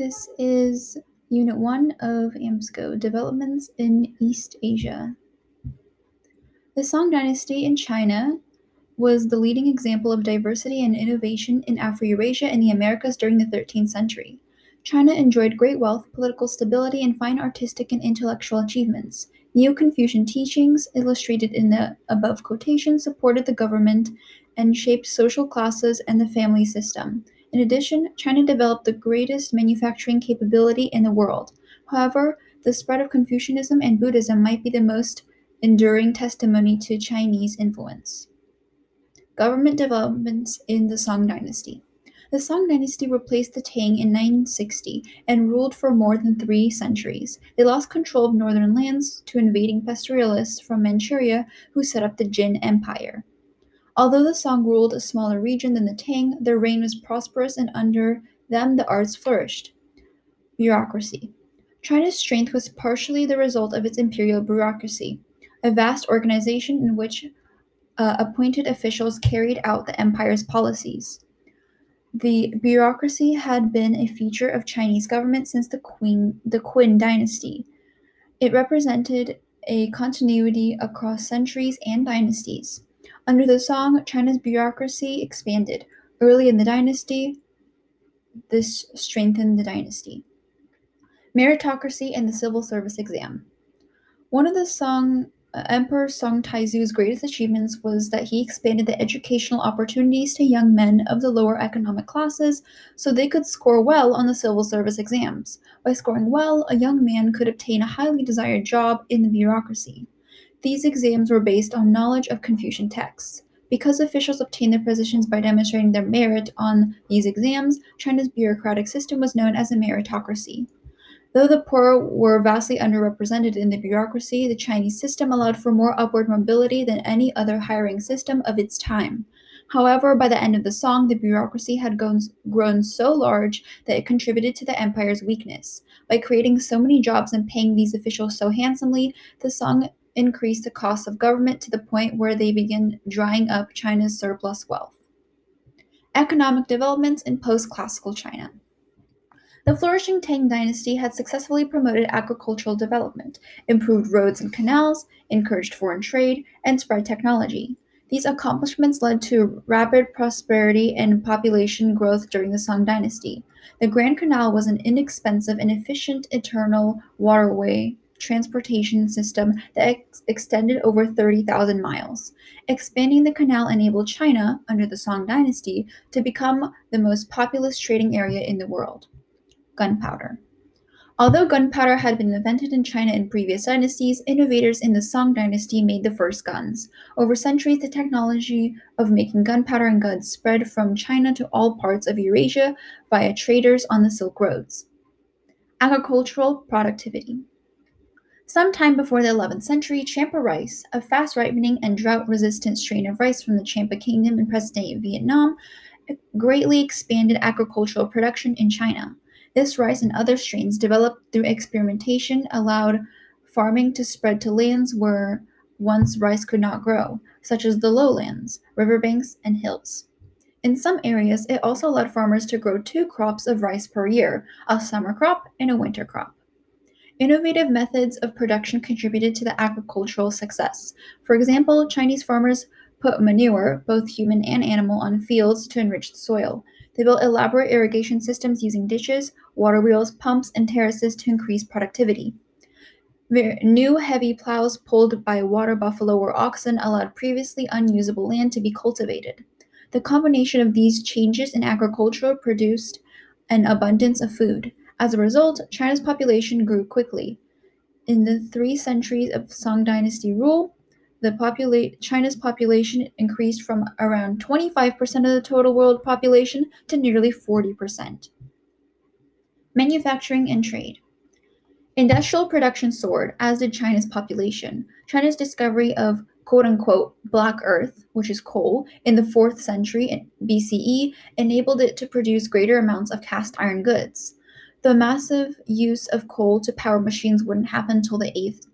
This is Unit 1 of AMSCO Developments in East Asia. The Song Dynasty in China was the leading example of diversity and innovation in Afro-Eurasia and the Americas during the 13th century. China enjoyed great wealth, political stability, and fine artistic and intellectual achievements. Neo Confucian teachings, illustrated in the above quotation, supported the government and shaped social classes and the family system. In addition, China developed the greatest manufacturing capability in the world. However, the spread of Confucianism and Buddhism might be the most enduring testimony to Chinese influence. Government developments in the Song dynasty. The Song dynasty replaced the Tang in 960 and ruled for more than three centuries. They lost control of northern lands to invading pastoralists from Manchuria who set up the Jin Empire. Although the Song ruled a smaller region than the Tang, their reign was prosperous and under them the arts flourished. Bureaucracy. China's strength was partially the result of its imperial bureaucracy, a vast organization in which uh, appointed officials carried out the empire's policies. The bureaucracy had been a feature of Chinese government since the Queen, the Qin dynasty. It represented a continuity across centuries and dynasties. Under the Song, China's bureaucracy expanded. Early in the dynasty, this strengthened the dynasty. Meritocracy and the civil service exam. One of the Song uh, Emperor Song Taizu's greatest achievements was that he expanded the educational opportunities to young men of the lower economic classes so they could score well on the civil service exams. By scoring well, a young man could obtain a highly desired job in the bureaucracy. These exams were based on knowledge of Confucian texts. Because officials obtained their positions by demonstrating their merit on these exams, China's bureaucratic system was known as a meritocracy. Though the poor were vastly underrepresented in the bureaucracy, the Chinese system allowed for more upward mobility than any other hiring system of its time. However, by the end of the song, the bureaucracy had grown, so large that it contributed to the empire's weakness. By creating so many jobs and paying these officials so handsomely, the song increased the cost of government to the point where they begin drying up China's surplus wealth. Economic developments in post classical China. The flourishing Tang dynasty had successfully promoted agricultural development, improved roads and canals, encouraged foreign trade, and spread technology. These accomplishments led to rapid prosperity and population growth during the Song dynasty. The Grand Canal was an inexpensive and efficient internal waterway transportation system that ex- extended over 30,000 miles. Expanding the canal enabled China, under the Song dynasty, to become the most populous trading area in the world gunpowder. Although gunpowder had been invented in China in previous dynasties, innovators in the Song dynasty made the first guns. Over centuries, the technology of making gunpowder and guns spread from China to all parts of Eurasia via traders on the Silk Roads. Agricultural productivity. Sometime before the 11th century, Champa rice, a fast ripening and drought resistant strain of rice from the Champa Kingdom in present day Vietnam, greatly expanded agricultural production in China. This rice and other strains developed through experimentation allowed farming to spread to lands where once rice could not grow, such as the lowlands, riverbanks, and hills. In some areas, it also allowed farmers to grow two crops of rice per year a summer crop and a winter crop. Innovative methods of production contributed to the agricultural success. For example, Chinese farmers put manure, both human and animal, on fields to enrich the soil. They built elaborate irrigation systems using ditches, water wheels, pumps, and terraces to increase productivity. New heavy plows pulled by water buffalo or oxen allowed previously unusable land to be cultivated. The combination of these changes in agriculture produced an abundance of food. As a result, China's population grew quickly. In the three centuries of Song Dynasty rule, popula- China's population increased from around 25% of the total world population to nearly 40%. Manufacturing and trade. Industrial production soared, as did China's population. China's discovery of quote unquote black earth, which is coal, in the 4th century BCE enabled it to produce greater amounts of cast iron goods. The massive use of coal to power machines wouldn't happen until the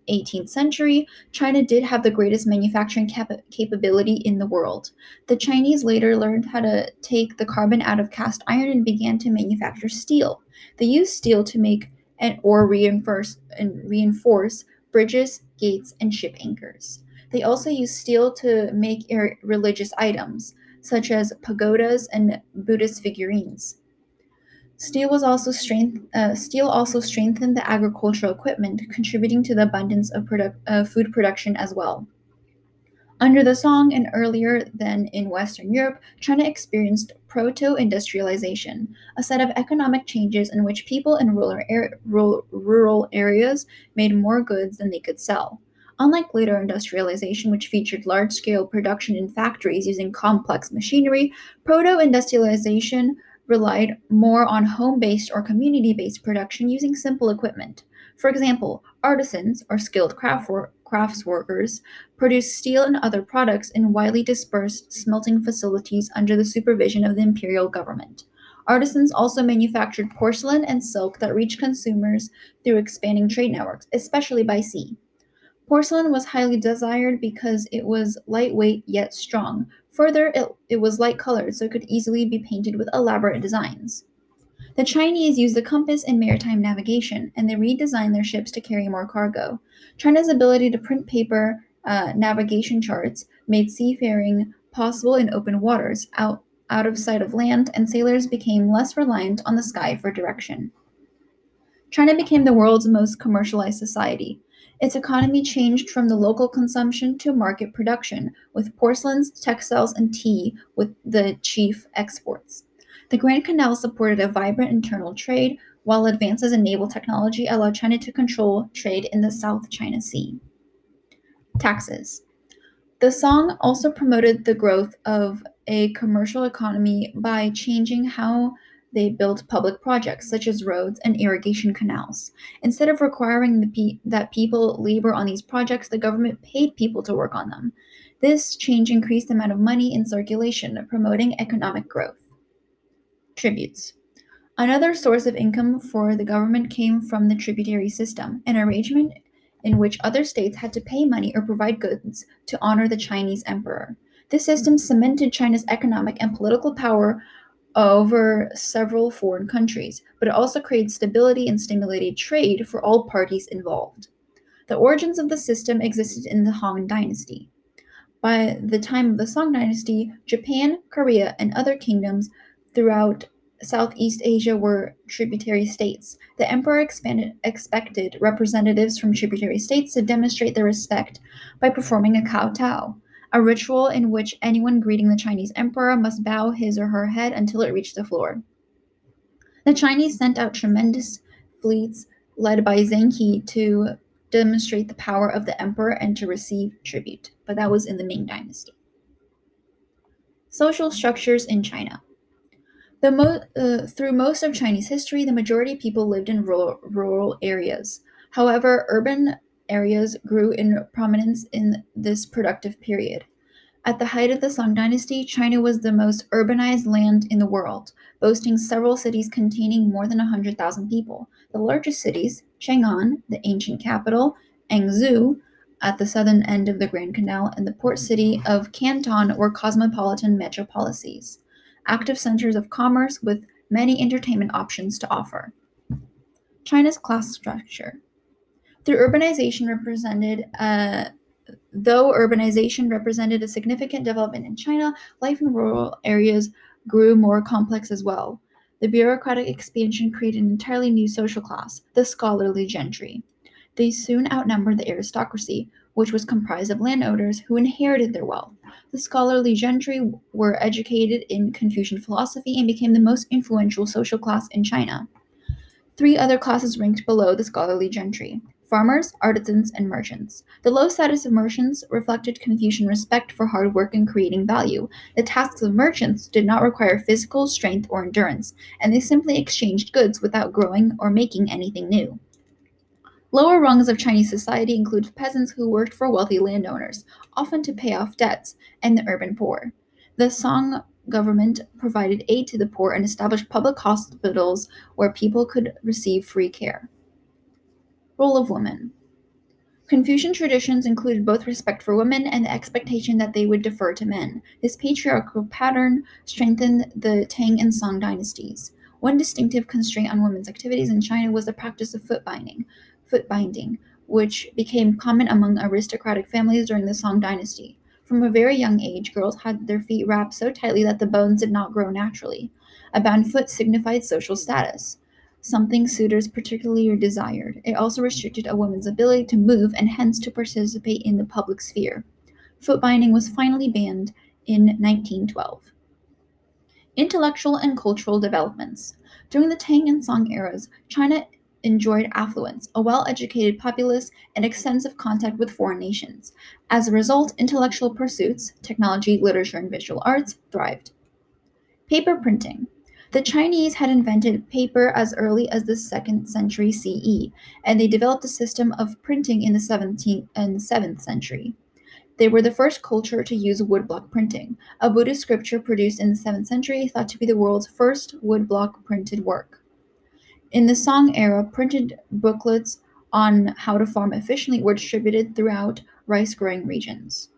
18th century. China did have the greatest manufacturing cap- capability in the world. The Chinese later learned how to take the carbon out of cast iron and began to manufacture steel. They used steel to make and or reinforce and reinforce bridges, gates, and ship anchors. They also used steel to make religious items, such as pagodas and Buddhist figurines. Steel was also strength, uh, steel also strengthened the agricultural equipment, contributing to the abundance of produ- uh, food production as well. Under the Song and earlier than in Western Europe, China experienced proto industrialization, a set of economic changes in which people in rural, er- rural areas made more goods than they could sell. Unlike later industrialization, which featured large scale production in factories using complex machinery, proto industrialization relied more on home based or community based production using simple equipment. For example, artisans, or skilled craft wor- crafts workers, produced steel and other products in widely dispersed smelting facilities under the supervision of the imperial government. Artisans also manufactured porcelain and silk that reached consumers through expanding trade networks, especially by sea. Porcelain was highly desired because it was lightweight yet strong. Further, it, it was light colored, so it could easily be painted with elaborate designs. The Chinese used the compass in maritime navigation, and they redesigned their ships to carry more cargo. China's ability to print paper uh, navigation charts made seafaring possible in open waters, out, out of sight of land, and sailors became less reliant on the sky for direction. China became the world's most commercialized society. Its economy changed from the local consumption to market production, with porcelains, textiles, and tea with the chief exports. The Grand Canal supported a vibrant internal trade, while advances in naval technology allowed China to control trade in the South China Sea. Taxes. The song also promoted the growth of a commercial economy by changing how they built public projects such as roads and irrigation canals. Instead of requiring pe- that people labor on these projects, the government paid people to work on them. This change increased the amount of money in circulation, promoting economic growth. Tributes. Another source of income for the government came from the tributary system, an arrangement in which other states had to pay money or provide goods to honor the Chinese emperor. This system cemented China's economic and political power over several foreign countries, but it also created stability and stimulated trade for all parties involved. The origins of the system existed in the Han Dynasty. By the time of the Song Dynasty, Japan, Korea, and other kingdoms throughout Southeast Asia were tributary states. The emperor expanded, expected representatives from tributary states to demonstrate their respect by performing a kowtow, a ritual in which anyone greeting the Chinese emperor must bow his or her head until it reached the floor. The Chinese sent out tremendous fleets led by Zheng He to demonstrate the power of the emperor and to receive tribute, but that was in the Ming Dynasty. Social structures in China. Mo- uh, through most of Chinese history, the majority of people lived in rural, rural areas. However, urban areas grew in prominence in this productive period. At the height of the Song dynasty, China was the most urbanized land in the world, boasting several cities containing more than 100,000 people. The largest cities, Chang'an, the ancient capital, Hangzhou, at the southern end of the Grand Canal, and the port city of Canton were cosmopolitan metropolises, active centers of commerce with many entertainment options to offer. China's class structure. Through urbanization represented uh, though urbanization represented a significant development in China, life in rural areas grew more complex as well. The bureaucratic expansion created an entirely new social class, the scholarly gentry. They soon outnumbered the aristocracy, which was comprised of landowners who inherited their wealth. The scholarly gentry were educated in Confucian philosophy and became the most influential social class in China. Three other classes ranked below the scholarly gentry farmers, artisans, and merchants. The low status of merchants reflected Confucian respect for hard work and creating value. The tasks of merchants did not require physical strength or endurance, and they simply exchanged goods without growing or making anything new. Lower rungs of Chinese society include peasants who worked for wealthy landowners, often to pay off debts, and the urban poor. The Song government provided aid to the poor and established public hospitals where people could receive free care. Role of women. Confucian traditions included both respect for women and the expectation that they would defer to men. This patriarchal pattern strengthened the Tang and Song dynasties. One distinctive constraint on women's activities in China was the practice of foot binding, foot binding, which became common among aristocratic families during the Song dynasty. From a very young age, girls had their feet wrapped so tightly that the bones did not grow naturally. A bound foot signified social status something suitors particularly desired. It also restricted a woman's ability to move and hence to participate in the public sphere. Foot binding was finally banned in 1912. Intellectual and cultural developments. During the Tang and Song eras, China enjoyed affluence, a well educated populace, and extensive contact with foreign nations. As a result, intellectual pursuits, technology, literature, and visual arts thrived. Paper printing. The Chinese had invented paper as early as the 2nd century CE, and they developed a system of printing in the 17th and 7th century. They were the first culture to use woodblock printing, a Buddhist scripture produced in the 7th century thought to be the world's first woodblock printed work. In the Song era, printed booklets on how to farm efficiently were distributed throughout rice growing regions.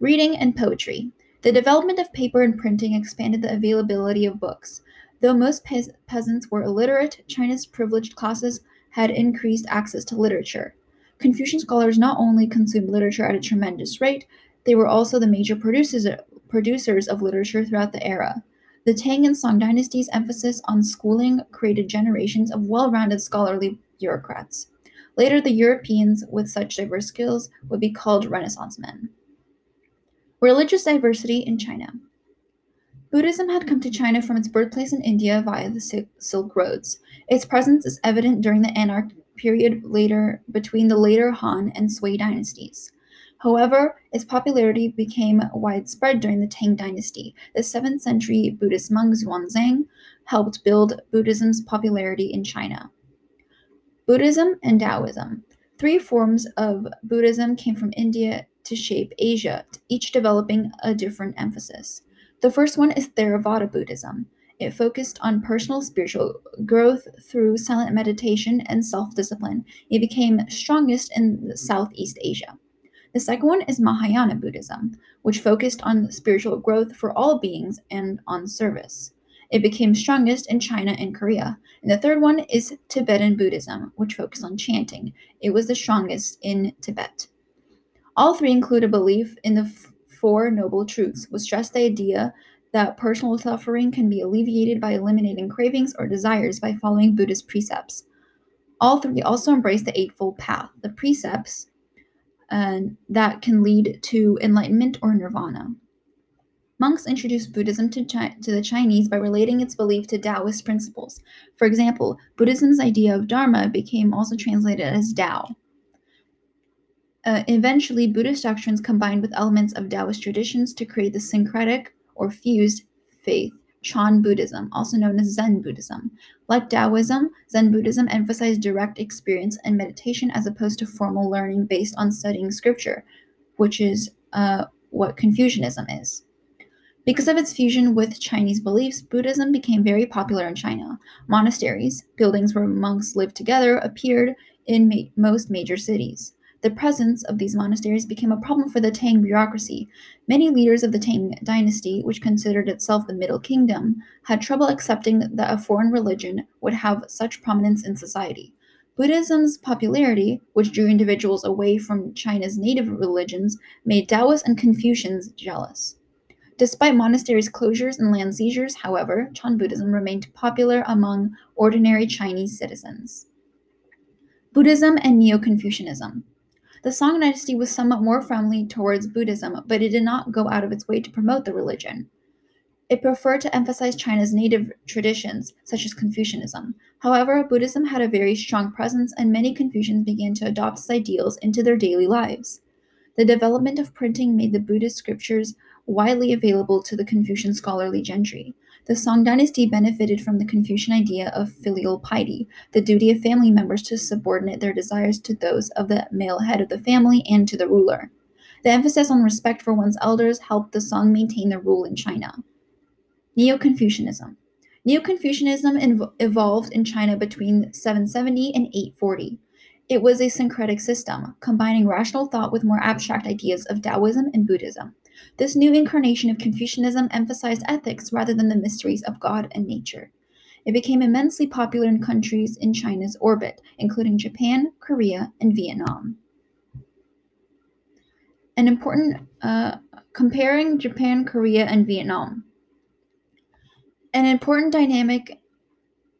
Reading and poetry. The development of paper and printing expanded the availability of books. Though most pe- peasants were illiterate, China's privileged classes had increased access to literature. Confucian scholars not only consumed literature at a tremendous rate, they were also the major producers, producers of literature throughout the era. The Tang and Song dynasties' emphasis on schooling created generations of well rounded scholarly bureaucrats. Later, the Europeans with such diverse skills would be called Renaissance men. Religious diversity in China. Buddhism had come to China from its birthplace in India via the Silk Roads. Its presence is evident during the anarch period later between the later Han and Sui dynasties. However, its popularity became widespread during the Tang dynasty. The 7th century Buddhist monk Xuanzang helped build Buddhism's popularity in China. Buddhism and Taoism. Three forms of Buddhism came from India to shape Asia, each developing a different emphasis. The first one is Theravada Buddhism. It focused on personal spiritual growth through silent meditation and self discipline. It became strongest in Southeast Asia. The second one is Mahayana Buddhism, which focused on spiritual growth for all beings and on service. It became strongest in China and Korea. And the third one is Tibetan Buddhism, which focused on chanting. It was the strongest in Tibet. All three include a belief in the Four Noble Truths, which stress the idea that personal suffering can be alleviated by eliminating cravings or desires by following Buddhist precepts. All three also embrace the Eightfold Path, the precepts and that can lead to enlightenment or nirvana. Monks introduced Buddhism to, Chi- to the Chinese by relating its belief to Taoist principles. For example, Buddhism's idea of Dharma became also translated as Tao. Uh, eventually, Buddhist doctrines combined with elements of Taoist traditions to create the syncretic or fused faith, Chan Buddhism, also known as Zen Buddhism. Like Taoism, Zen Buddhism emphasized direct experience and meditation as opposed to formal learning based on studying scripture, which is uh, what Confucianism is. Because of its fusion with Chinese beliefs, Buddhism became very popular in China. Monasteries, buildings where monks lived together, appeared in ma- most major cities. The presence of these monasteries became a problem for the Tang bureaucracy. Many leaders of the Tang dynasty, which considered itself the Middle Kingdom, had trouble accepting that a foreign religion would have such prominence in society. Buddhism's popularity, which drew individuals away from China's native religions, made Taoists and Confucians jealous. Despite monasteries' closures and land seizures, however, Chan Buddhism remained popular among ordinary Chinese citizens. Buddhism and Neo Confucianism. The Song dynasty was somewhat more friendly towards Buddhism, but it did not go out of its way to promote the religion. It preferred to emphasize China's native traditions, such as Confucianism. However, Buddhism had a very strong presence, and many Confucians began to adopt its ideals into their daily lives. The development of printing made the Buddhist scriptures widely available to the Confucian scholarly gentry. The Song dynasty benefited from the Confucian idea of filial piety, the duty of family members to subordinate their desires to those of the male head of the family and to the ruler. The emphasis on respect for one's elders helped the Song maintain their rule in China. Neo Confucianism. Neo Confucianism inv- evolved in China between 770 and 840. It was a syncretic system, combining rational thought with more abstract ideas of Taoism and Buddhism. This new incarnation of Confucianism emphasized ethics rather than the mysteries of God and nature. It became immensely popular in countries in China's orbit, including Japan, Korea, and Vietnam. An important uh, comparing Japan, Korea, and Vietnam. An important dynamic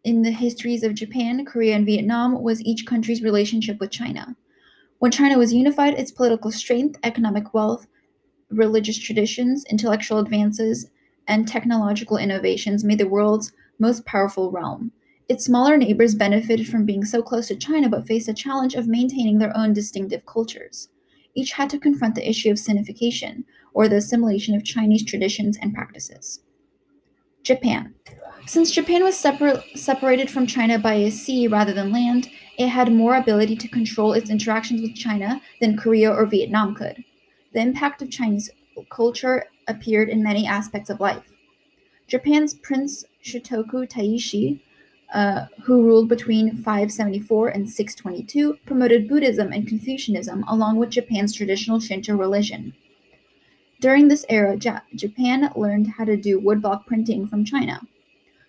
in the histories of Japan, Korea, and Vietnam was each country's relationship with China. When China was unified, its political strength, economic wealth, religious traditions, intellectual advances, and technological innovations made the world's most powerful realm. Its smaller neighbors benefited from being so close to China but faced a challenge of maintaining their own distinctive cultures. Each had to confront the issue of sinification, or the assimilation of Chinese traditions and practices. Japan. Since Japan was separ- separated from China by a sea rather than land, it had more ability to control its interactions with China than Korea or Vietnam could. The impact of Chinese culture appeared in many aspects of life. Japan's Prince Shotoku Taishi, uh, who ruled between 574 and 622, promoted Buddhism and Confucianism along with Japan's traditional Shinto religion. During this era, ja- Japan learned how to do woodblock printing from China.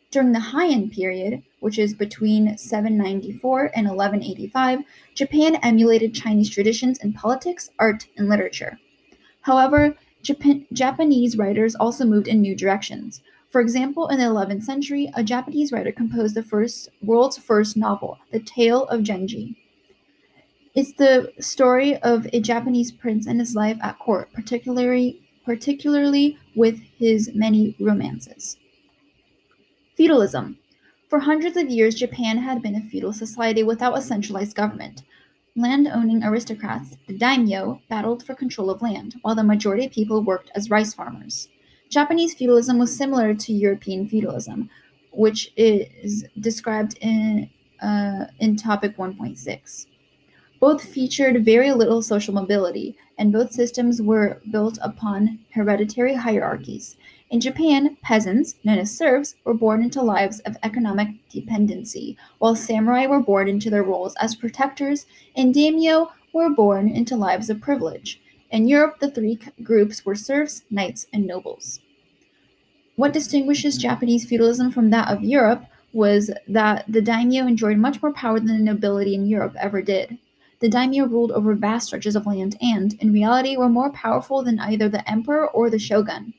During the Heian period, which is between 794 and 1185, Japan emulated Chinese traditions in politics, art, and literature. However, Japan- Japanese writers also moved in new directions. For example, in the 11th century, a Japanese writer composed the first world's first novel, The Tale of Genji. It's the story of a Japanese prince and his life at court, particularly particularly with his many romances. Feudalism. For hundreds of years, Japan had been a feudal society without a centralized government. Land owning aristocrats, the daimyo, battled for control of land, while the majority of people worked as rice farmers. Japanese feudalism was similar to European feudalism, which is described in, uh, in topic 1.6. Both featured very little social mobility, and both systems were built upon hereditary hierarchies. In Japan, peasants, known as serfs, were born into lives of economic dependency, while samurai were born into their roles as protectors, and daimyo were born into lives of privilege. In Europe, the three groups were serfs, knights, and nobles. What distinguishes Japanese feudalism from that of Europe was that the daimyo enjoyed much more power than the nobility in Europe ever did. The daimyo ruled over vast stretches of land and, in reality, were more powerful than either the emperor or the shogun.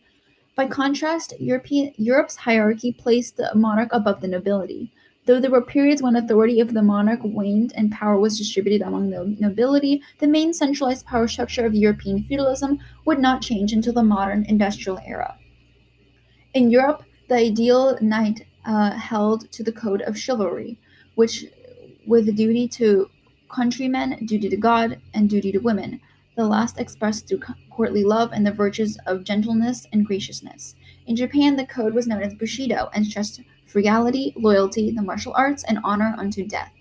By contrast, European, Europe's hierarchy placed the monarch above the nobility. Though there were periods when authority of the monarch waned and power was distributed among the nobility, the main centralized power structure of European feudalism would not change until the modern industrial era. In Europe, the ideal knight uh, held to the code of chivalry, which, with duty to countrymen, duty to God, and duty to women, the last expressed through courtly love and the virtues of gentleness and graciousness. In Japan, the code was known as Bushido and stressed frugality, loyalty, the martial arts, and honor unto death.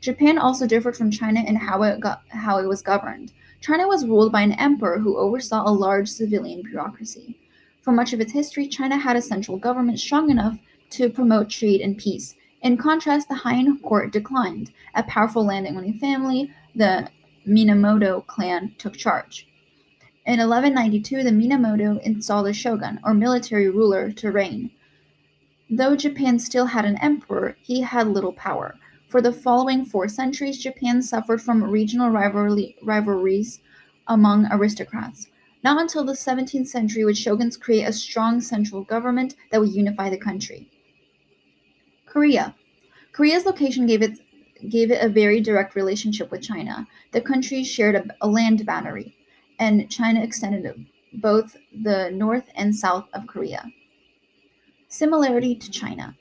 Japan also differed from China in how it, got, how it was governed. China was ruled by an emperor who oversaw a large civilian bureaucracy. For much of its history, China had a central government strong enough to promote trade and peace, in contrast, the Heian court declined. A powerful landowning family, the Minamoto clan, took charge. In 1192, the Minamoto installed a shogun, or military ruler, to reign. Though Japan still had an emperor, he had little power. For the following four centuries, Japan suffered from regional rivalry, rivalries among aristocrats. Not until the 17th century would shoguns create a strong central government that would unify the country. Korea. Korea's location gave it gave it a very direct relationship with China. The countries shared a, a land boundary, and China extended both the north and south of Korea. Similarity to China.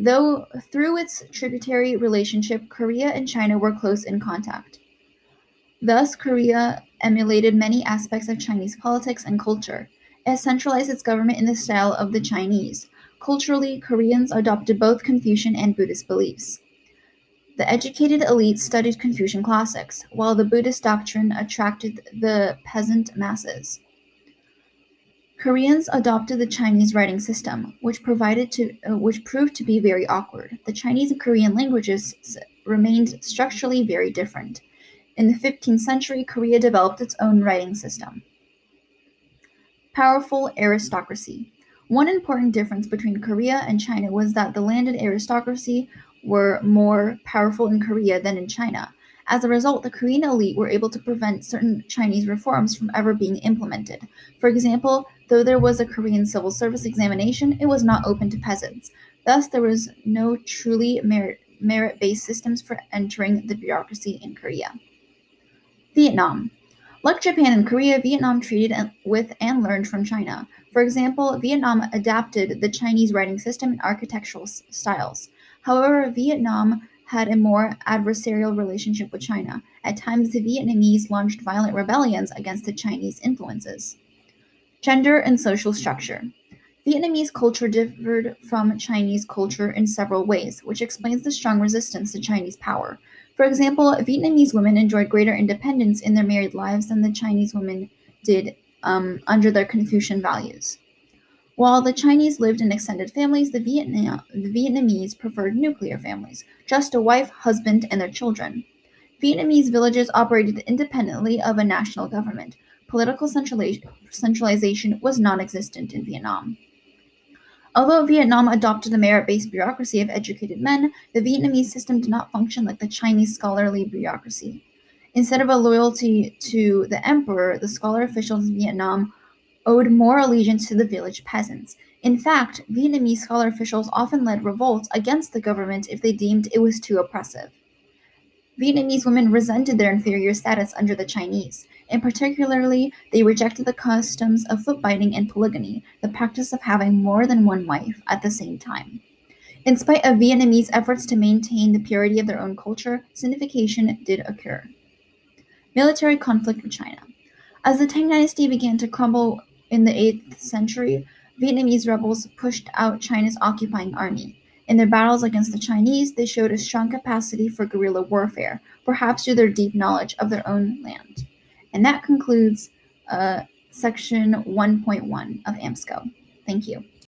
Though through its tributary relationship, Korea and China were close in contact. Thus, Korea emulated many aspects of Chinese politics and culture. It centralized its government in the style of the Chinese, Culturally, Koreans adopted both Confucian and Buddhist beliefs. The educated elite studied Confucian classics, while the Buddhist doctrine attracted the peasant masses. Koreans adopted the Chinese writing system, which provided to uh, which proved to be very awkward. The Chinese and Korean languages remained structurally very different. In the 15th century, Korea developed its own writing system. Powerful aristocracy. One important difference between Korea and China was that the landed aristocracy were more powerful in Korea than in China. As a result, the Korean elite were able to prevent certain Chinese reforms from ever being implemented. For example, though there was a Korean civil service examination, it was not open to peasants. Thus, there was no truly merit merit based systems for entering the bureaucracy in Korea. Vietnam. Like Japan and Korea, Vietnam treated with and learned from China. For example, Vietnam adapted the Chinese writing system and architectural styles. However, Vietnam had a more adversarial relationship with China. At times, the Vietnamese launched violent rebellions against the Chinese influences. Gender and social structure. Vietnamese culture differed from Chinese culture in several ways, which explains the strong resistance to Chinese power. For example, Vietnamese women enjoyed greater independence in their married lives than the Chinese women did um, under their Confucian values. While the Chinese lived in extended families, the, Vietnam- the Vietnamese preferred nuclear families, just a wife, husband, and their children. Vietnamese villages operated independently of a national government. Political centralization was non existent in Vietnam. Although Vietnam adopted a merit based bureaucracy of educated men, the Vietnamese system did not function like the Chinese scholarly bureaucracy. Instead of a loyalty to the emperor, the scholar officials in Vietnam owed more allegiance to the village peasants. In fact, Vietnamese scholar officials often led revolts against the government if they deemed it was too oppressive. Vietnamese women resented their inferior status under the Chinese. and particularly, they rejected the customs of foot biting and polygamy, the practice of having more than one wife at the same time. In spite of Vietnamese efforts to maintain the purity of their own culture, sinification did occur. Military conflict with China. As the Tang Dynasty began to crumble in the 8th century, Vietnamese rebels pushed out China's occupying army. In their battles against the Chinese, they showed a strong capacity for guerrilla warfare, perhaps due to their deep knowledge of their own land. And that concludes uh, section 1.1 of AMSCO. Thank you.